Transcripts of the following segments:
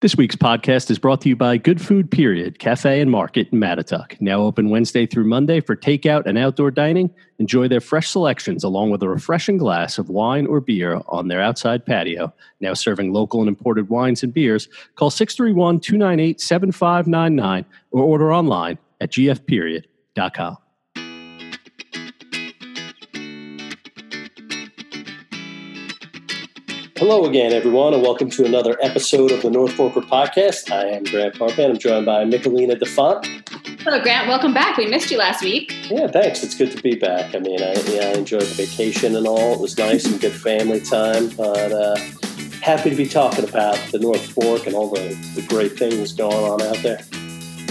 This week's podcast is brought to you by Good Food Period Cafe and Market in Mattituck. Now open Wednesday through Monday for takeout and outdoor dining. Enjoy their fresh selections along with a refreshing glass of wine or beer on their outside patio. Now serving local and imported wines and beers. Call 631 298 7599 or order online at gfperiod.com. Hello again, everyone, and welcome to another episode of the North Forker Podcast. I am Grant Parpan. I'm joined by Michelina DeFont. Hello, Grant. Welcome back. We missed you last week. Yeah, thanks. It's good to be back. I mean, I, yeah, I enjoyed the vacation and all. It was nice and good family time. But uh, happy to be talking about the North Fork and all the, the great things going on out there.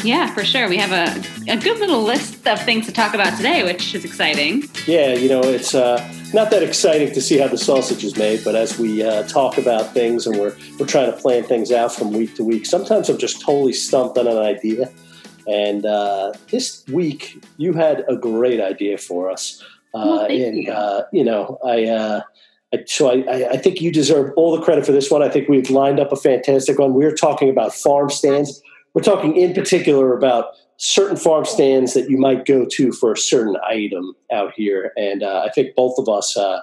Yeah, for sure. We have a, a good little list of things to talk about today, which is exciting. Yeah, you know, it's uh, not that exciting to see how the sausage is made, but as we uh, talk about things and we're, we're trying to plan things out from week to week, sometimes I'm just totally stumped on an idea. And uh, this week, you had a great idea for us. Well, thank and, you. uh, you know, I. Uh, I- so I- I think you deserve all the credit for this one. I think we've lined up a fantastic one. We're talking about farm stands. We're talking in particular about certain farm stands that you might go to for a certain item out here. And uh, I think both of us uh,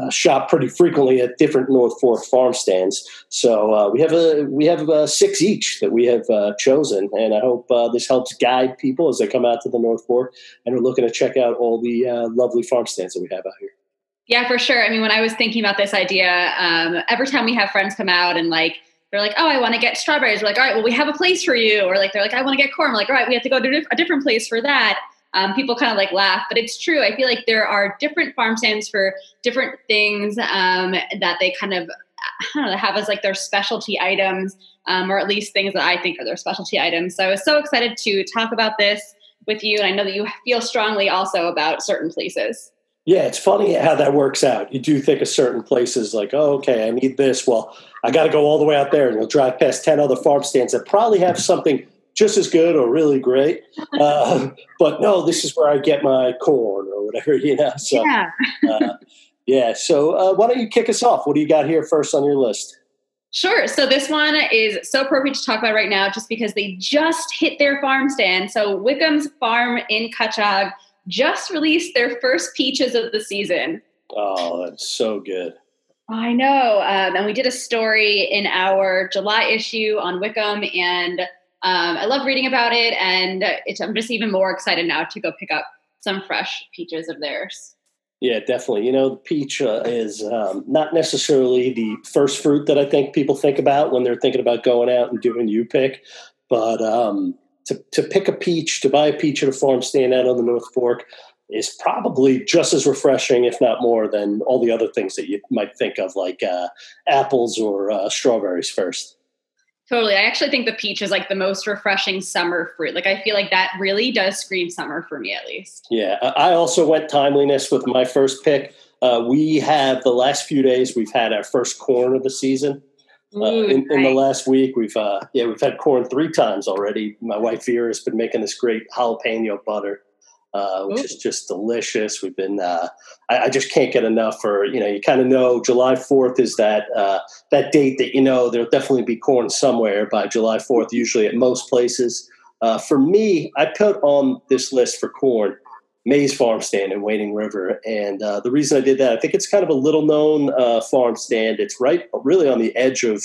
uh, shop pretty frequently at different North Fork farm stands. So uh, we have a we have uh, six each that we have uh, chosen, and I hope this helps guide people as they come out to the North Fork and are looking to check out all the lovely farm stands that we have out here. Yeah, for sure. I mean, when I was thinking about this idea, um, every time we have friends come out and like, they're like, oh, I want to get strawberries. We're like, all right, well, we have a place for you. Or like, they're like, I want to get corn. We're like, all right, we have to go to a different place for that. Um, people kind of like laugh, but it's true. I feel like there are different farm stands for different things um, that they kind of I don't know, have as like their specialty items, um, or at least things that I think are their specialty items. So I was so excited to talk about this with you, and I know that you feel strongly also about certain places. Yeah, it's funny how that works out. You do think of certain places like, oh, okay, I need this. Well, I got to go all the way out there, and you'll drive past 10 other farm stands that probably have something just as good or really great. Uh, but no, this is where I get my corn or whatever, you know. So, yeah. uh, yeah. So, uh, why don't you kick us off? What do you got here first on your list? Sure. So this one is so appropriate to talk about right now just because they just hit their farm stand. So Wickham's Farm in Cutchogue just released their first peaches of the season. Oh, that's so good. I know. Um, and we did a story in our July issue on Wickham, and um, I love reading about it. And it's, I'm just even more excited now to go pick up some fresh peaches of theirs. Yeah, definitely. You know, the peach uh, is um, not necessarily the first fruit that I think people think about when they're thinking about going out and doing you pick, but um, to to pick a peach, to buy a peach at a farm stand out on the North Fork is probably just as refreshing, if not more, than all the other things that you might think of, like uh, apples or uh, strawberries first. Totally. I actually think the peach is like the most refreshing summer fruit. Like I feel like that really does scream summer for me at least. Yeah, I also went timeliness with my first pick. Uh, we have the last few days we've had our first corn of the season. Uh, in, in the last week, we've uh, yeah we've had corn three times already. My wife Vera has been making this great jalapeno butter, uh, which Ooh. is just delicious. We've been uh, I, I just can't get enough. For you know, you kind of know July Fourth is that uh, that date that you know there'll definitely be corn somewhere by July Fourth. Usually at most places. Uh, for me, I put on this list for corn Mays Farm Stand in Wading River. And uh, the reason I did that, I think it's kind of a little known uh, farm stand. It's right really on the edge of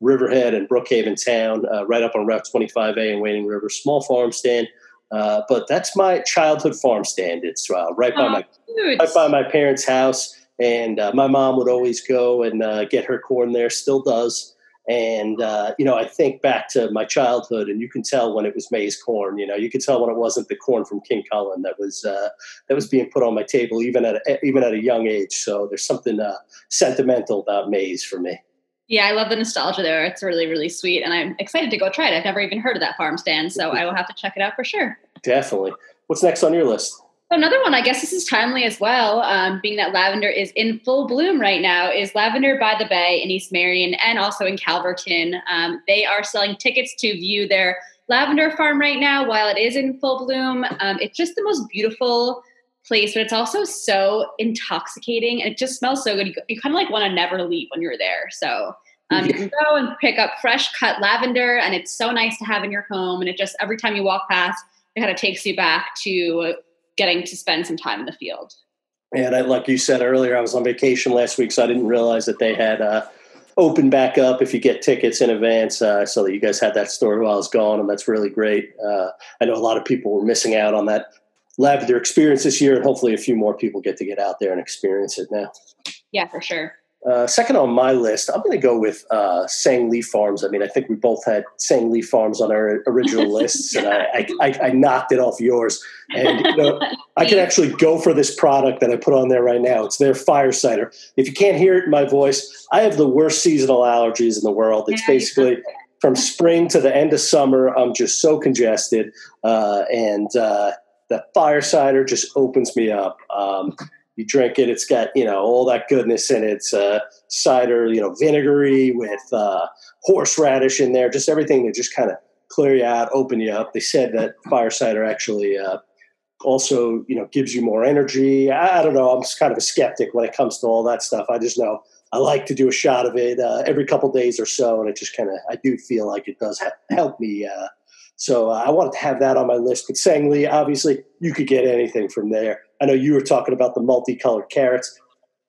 Riverhead and Brookhaven Town, uh, right up on Route 25A in Wading River. Small farm stand. Uh, but that's my childhood farm stand. It's uh, right by Aw, my cute. right by my parents' house, and uh, my mom would always go and uh, get her corn there. Still does. And uh, you know, I think back to my childhood, and you can tell when it was Mays corn. You know, you could tell when it wasn't the corn from King Cullen that was uh, that was being put on my table, even at a, even at a young age. So there's something uh, sentimental about Mays for me. Yeah, I love the nostalgia there. It's really, really sweet. And I'm excited to go try it. I've never even heard of that farm stand, so I will have to check it out for sure. Definitely. What's next on your list? Another one, I guess this is timely as well, um, being that lavender is in full bloom right now, is Lavender by the Bay in East Marion and also in Calverton. Um, they are selling tickets to view their lavender farm right now while it is in full bloom. Um, it's just the most beautiful place, but it's also so intoxicating and it just smells so good. You, you kind of like want to never leave when you're there. So Um, you can go and pick up fresh cut lavender, and it's so nice to have in your home. And it just every time you walk past, it kind of takes you back to getting to spend some time in the field. And I, like you said earlier, I was on vacation last week, so I didn't realize that they had uh, opened back up if you get tickets in advance. Uh, so that you guys had that story while I was gone, and that's really great. Uh, I know a lot of people were missing out on that lavender experience this year, and hopefully a few more people get to get out there and experience it now. Yeah, for sure. Uh, second on my list, I'm going to go with uh, Sang Lee Farms. I mean, I think we both had Sang Lee Farms on our original lists, and I, I, I, knocked it off yours. And you know, I can actually go for this product that I put on there right now. It's their fire cider. If you can't hear it in my voice, I have the worst seasonal allergies in the world. It's basically from spring to the end of summer. I'm just so congested, uh, and uh, the fire cider just opens me up. Um, you drink it, it's got you know all that goodness in it. It's uh, cider, you know, vinegary with uh, horseradish in there, just everything to just kind of clear you out, open you up. They said that fire cider actually uh, also you know gives you more energy. I, I, don't know. I'm just kind of a skeptic when it comes to all that stuff. I just know I like to do a shot of it uh, every couple days or so, and it just kind of I do feel like it does help me uh, so uh, I wanted to have that on my list. But Sang Lee, obviously, you could get anything from there. I know you were talking about the multicolored carrots.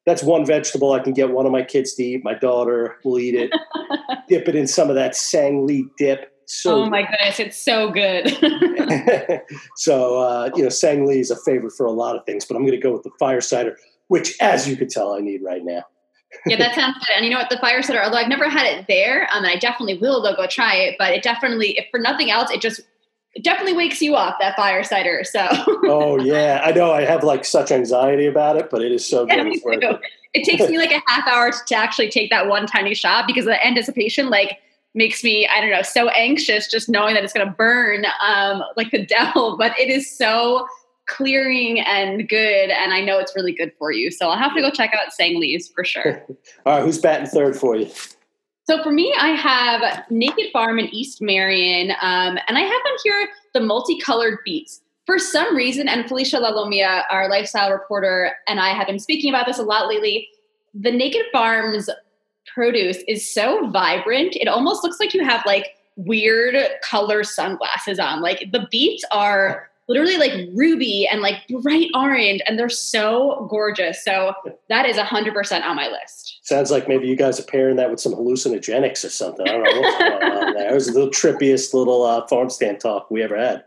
That's one vegetable I can get one of my kids to eat. My daughter will eat it. dip it in some of that Sang Lee dip. So oh my goodness, it's so good. so uh, you know, Sang Lee is a favorite for a lot of things, but I'm going to go with the fire cider, which, as you could tell, I need right now yeah, that sounds good. And you know what? The fire cider, although I've never had it there, um, and I definitely will though go try it, but it definitely, if for nothing else, it just it definitely wakes you up that fire cider. So Oh yeah. I know I have like such anxiety about it, but it is so good. Yeah, it. it takes me like a half hour to actually take that one tiny shot because the anticipation like makes me, I don't know, so anxious just knowing that it's gonna burn um like the devil. But it is so clearing and good. And I know it's really good for you. So I'll have to go check out Sang Lee's for sure. All right, who's batting third for you? So for me, I have Naked Farm in East Marion, um, and I have on here the multicolored beets. For some reason, and Felicia Lalomia, our lifestyle reporter, and I have been speaking about this a lot lately. The Naked Farms produce is so vibrant; it almost looks like you have like weird color sunglasses on. Like the beets are literally like ruby and like bright orange, and they're so gorgeous. So that is 100% on my list. Sounds like maybe you guys are pairing that with some hallucinogenics or something. I don't know what's going on there. It was the trippiest little uh, farm stand talk we ever had.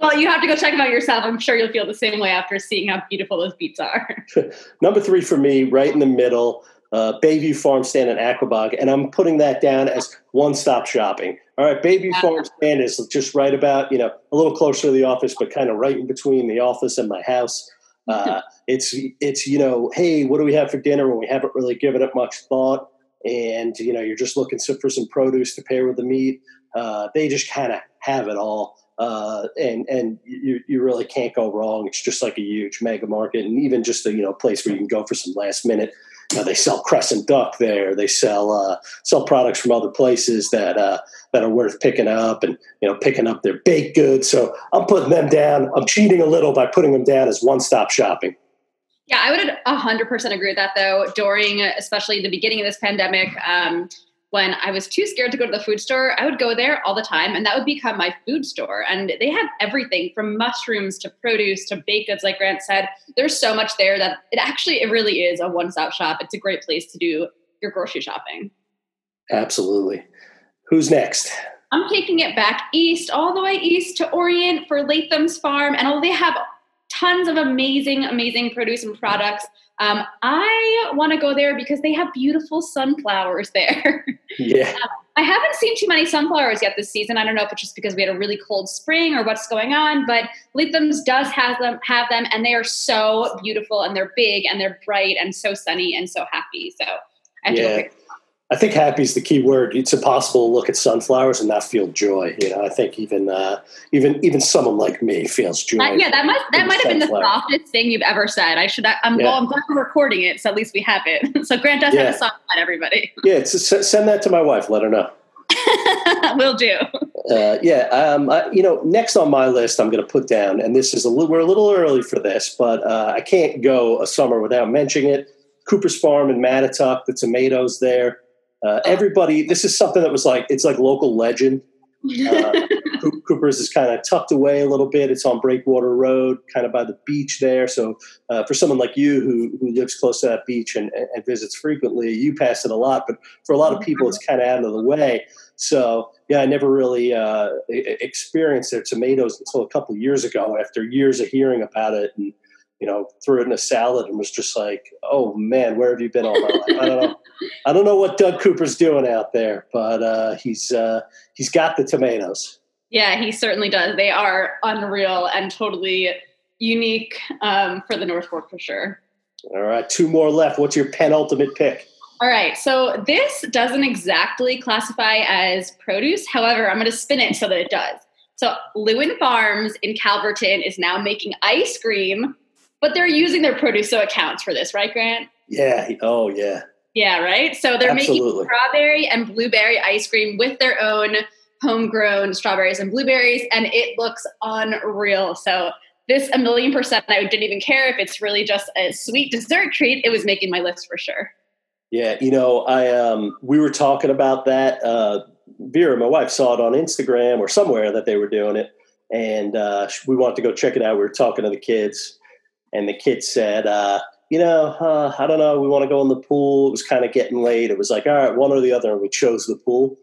Well, you have to go check them out yourself. I'm sure you'll feel the same way after seeing how beautiful those beets are. Number three for me, right in the middle, uh, Bayview Farm Stand and Aquebogue, and I'm putting that down as one-stop shopping. All right, Bayview Farm Stand is just right about you know a little closer to the office, but kind of right in between the office and my house. Uh, it's it's you know, hey, what do we have for dinner when we haven't really given it much thought, and you know, you're just looking for some produce to pair with the meat. Uh, they just kind of have it all. Uh, and and you, you really can't go wrong. It's just like a huge mega market, and even just a you know place where you can go for some last minute uh, they sell crescent duck there. They sell uh, sell products from other places that uh, that are worth picking up, and you know picking up their baked goods. So I'm putting them down. I'm cheating a little by putting them down as one stop shopping. Yeah, I would 100% agree with that though. During especially the beginning of this pandemic, um, when I was too scared to go to the food store, I would go there all the time and that would become my food store. And they have everything from mushrooms to produce to baked goods, like Grant said. There's so much there that it actually, it really is a one stop shop. It's a great place to do your grocery shopping. Absolutely. Who's next? I'm taking it back east, all the way east to Orient for Latham's Farm. And they have tons of amazing, amazing produce and products, um, I want to go there because they have beautiful sunflowers there. Yeah. Um, I haven't seen too many sunflowers yet this season. I don't know if it's just because we had a really cold spring or what's going on, but Latham's does have them, have them, and they are so beautiful and they're big and they're bright and so sunny and so happy. So I have yeah. to go pick I think happy is the key word. It's impossible to look at sunflowers and not feel joy. You know, I think even uh, even even someone like me feels joy. Uh, yeah, that might that might have been the softest thing you've ever said. I should. I'm yeah. well. I'm glad we're recording it, so at least we have it. so Grant does yeah. have a song on everybody. Yeah, send that to my wife. Let her know. Will do. Uh, yeah, um, I, you know, next on my list, I'm going to put down, and this is a little, we're a little early for this, but uh, I can't go a summer without mentioning it. Cooper's Farm in Mattituck, the tomatoes there Uh, everybody, this is something that was like it's like local legend. Uh, Cooper's is kind of tucked away a little bit. It's on Breakwater Road, kind of by the beach there. So uh, for someone like you who who lives close to that beach and, and visits frequently, you pass it a lot. But for a lot of people, it's kind of out of the way. So yeah, I never really uh, experienced their tomatoes until a couple years ago. After years of hearing about it and you know, threw it in a salad and was just like, "Oh man, where have you been all my life?" I don't know. I don't know what Doug Cooper's doing out there, but uh, he's uh, he's got the tomatoes. Yeah, he certainly does. They are unreal and totally unique um, for the North Fork for sure. All right, two more left. What's your penultimate pick? All right, so this doesn't exactly classify as produce. However, I'm going to spin it so that it does. So, Lewin Farms in Calverton is now making ice cream, but they're using their produce, so it counts for this, right, Grant? Yeah. Oh, yeah. Yeah, right. So they're Absolutely. making strawberry and blueberry ice cream with their own homegrown strawberries and blueberries, and it looks unreal. So this a million percent, I didn't even care if it's really just a sweet dessert treat. It was making my list for sure. Yeah, you know, I um, we were talking about that. Uh, Vera, my wife, saw it on Instagram or somewhere that they were doing it, and uh, we wanted to go check it out. We were talking to the kids, and the kids said, uh, "You know, uh, I don't know. We want to go in the pool. It was kind of getting late. It was like, all right, one or the other, and we chose the pool."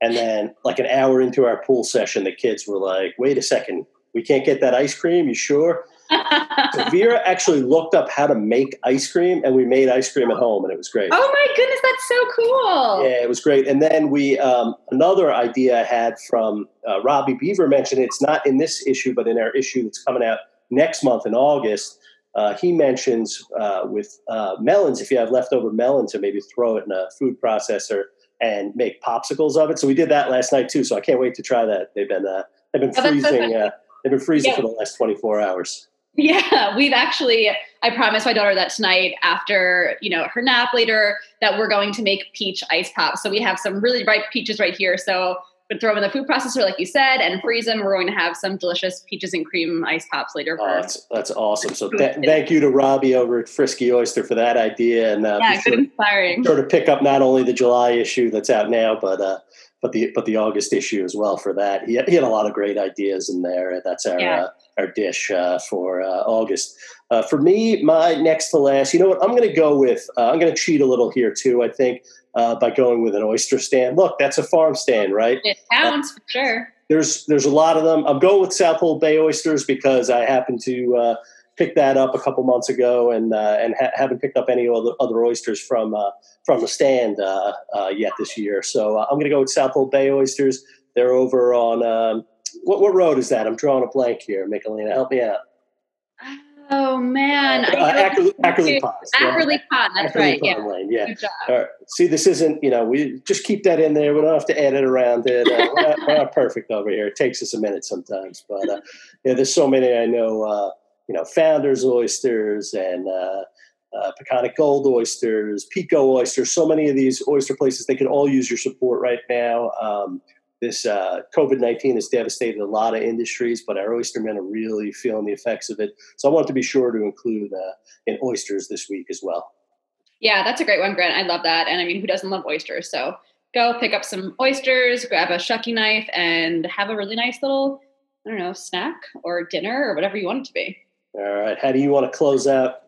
And then, like an hour into our pool session, the kids were like, wait a second, we can't get that ice cream? You sure? so Vera actually looked up how to make ice cream, and we made ice cream at home, and it was great. Oh my goodness, that's so cool! Yeah, it was great. And then we um, another idea I had from uh, Robbie Beaver mentioned it's not in this issue, but in our issue that's coming out next month in August. Uh, he mentions uh, with uh, melons, if you have leftover melons, to maybe throw it in a food processor and make popsicles of it. So we did that last night too. So I can't wait to try that. They've been uh, they've been oh, freezing. Uh, they've been freezing yeah. for the last twenty four hours. Yeah, we've actually. I promised my daughter that tonight after you know her nap later that we're going to make peach ice pops. So we have some really ripe peaches right here. So but throw them in the food processor, like you said, and freeze them. We're going to have some delicious peaches and cream ice pops later. Oh, that's, that's awesome. So th- thank you to Robbie over at Frisky Oyster for that idea. And uh, yeah, good sure, inspiring. Sure to pick up not only the July issue that's out now, but uh, but the but the August issue as well for that. He had, he had a lot of great ideas in there. That's our yeah. uh, our dish uh, for uh, August. Uh, for me, my next to last, you know what? I'm going to go with. Uh, I'm going to cheat a little here too. I think uh, by going with an oyster stand. Look, that's a farm stand, right? It counts for sure. There's there's a lot of them. I'm going with Southold Bay oysters because I happen to pick that up a couple months ago and and ha- haven't picked up any other, other oysters from from the stand yet this year. So I'm going to go with Southold Bay oysters. They're over on. Um, what, what road is that? I'm drawing a blank here. Michelina, help me out. Oh man, uh, Ackerly, Ackerly Pond. Ackerly Pond. That's right. Pond yeah. Lane. Yeah. Right. See, this isn't. You know, we just keep that in there. We don't have to edit around it. Uh, we're, not, we're, not, perfect over here. It takes us a minute sometimes, but uh, yeah, there's so many I know. You know, Founders oysters and. Uh, uh, Peconic Gold oysters, Peeko oysters, so many of these oyster places, they can all use your support right now. Um, this uh, COVID 19 has devastated a lot of industries, but our oystermen are really feeling the effects of it. So I want to be sure to include uh, in oysters this week as well. Yeah, that's a great one, Grant. I love that. And I mean, who doesn't love oysters? So go pick up some oysters, grab a shucky knife, and have a really nice little, I don't know, snack or dinner or whatever you want it to be. All right. How do you want to close out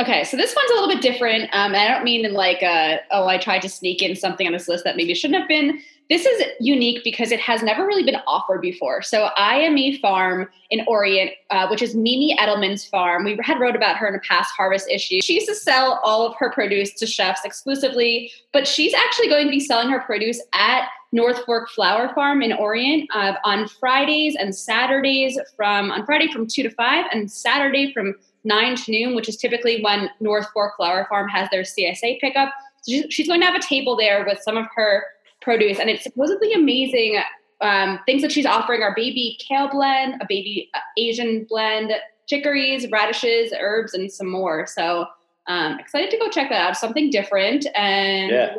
Okay, so this one's a little bit different. Um, I don't mean in like, a, oh, I tried to sneak in something on this list that maybe shouldn't have been. This is unique because it has never really been offered before. So IME Farm in Orient, uh, which is Mimi Edelman's farm, we had wrote about her in a past harvest issue. She used to sell all of her produce to chefs exclusively, but she's actually going to be selling her produce at North Fork Flower Farm in Orient uh, on Fridays and Saturdays from on Friday from two to five and Saturday from nine to noon, which is typically when North Fork Flower Farm has their CSA pickup. So she's going to have a table there with some of her produce, and it's supposedly amazing. Um, things that she's offering are baby kale blend, a baby uh, Asian blend, chicories, radishes, herbs, and some more. So um, excited to go check that out. Something different and yeah.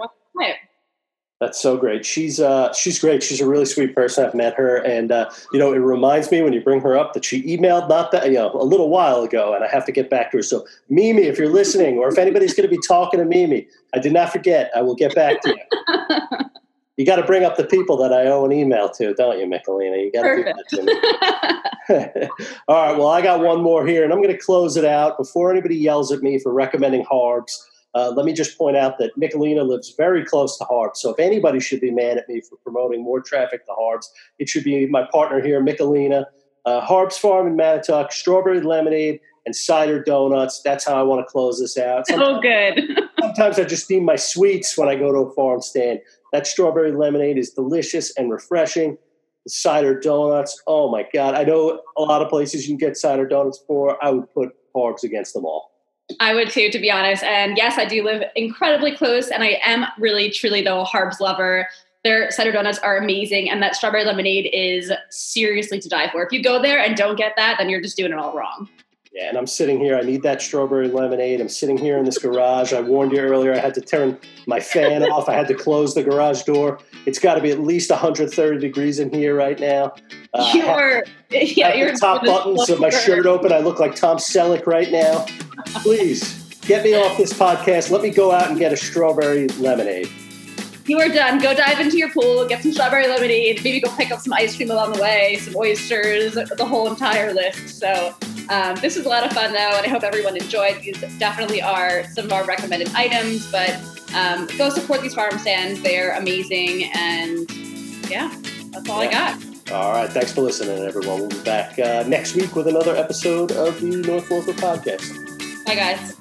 That's so great. She's uh, she's great. She's a really sweet person. I've met her, and uh, you know, it reminds me when you bring her up that she emailed not that you know a little while ago, and I have to get back to her. So, Mimi, if you're listening, or if anybody's going to be talking to Mimi, I did not forget. I will get back to you. you got to bring up the people that I owe an email to, don't you, Michelina? You got to do that to me. All right. Well, I got one more here, and I'm going to close it out before anybody yells at me for recommending Harbes. Uh, let me just point out that Michelina lives very close to Harbes. So if anybody should be mad at me for promoting more traffic to Harbes, it should be my partner here, Michelina. Uh, Harbes Farm in Mattituck, strawberry lemonade, and cider donuts. That's how I want to close this out. Sometimes, oh, good. sometimes I just need my sweets when I go to a farm stand. That strawberry lemonade is delicious and refreshing. The cider donuts, oh my God. I know a lot of places you can get cider donuts for. I would put Harbes against them all. I would too, to be honest. And yes, I do live incredibly close, and I am really, truly, though, a Harbes lover. Their cider donuts are amazing, and that strawberry lemonade is seriously to die for. If you go there and don't get that, then you're just doing it all wrong. Yeah, and I'm sitting here. I need that strawberry lemonade. I'm sitting here in this garage. I warned you earlier. I had to turn my fan off. I had to close the garage door. It's got to be at least 130 degrees in here right now. Uh, you're, yeah, you're top buttons of my shirt open. I look like Tom Selleck right now. Please get me off this podcast. Let me go out and get a strawberry lemonade. You are done. Go dive into your pool, get some strawberry lemonade, maybe go pick up some ice cream along the way, some oysters, the whole entire list. So um, this was a lot of fun, though, and I hope everyone enjoyed. These definitely are some of our recommended items, but um, go support these farm stands. They're amazing, and yeah, that's all yeah. I got. All right. Thanks for listening, everyone. We'll be back uh, next week with another episode of the North Forker Podcast. Bye, guys.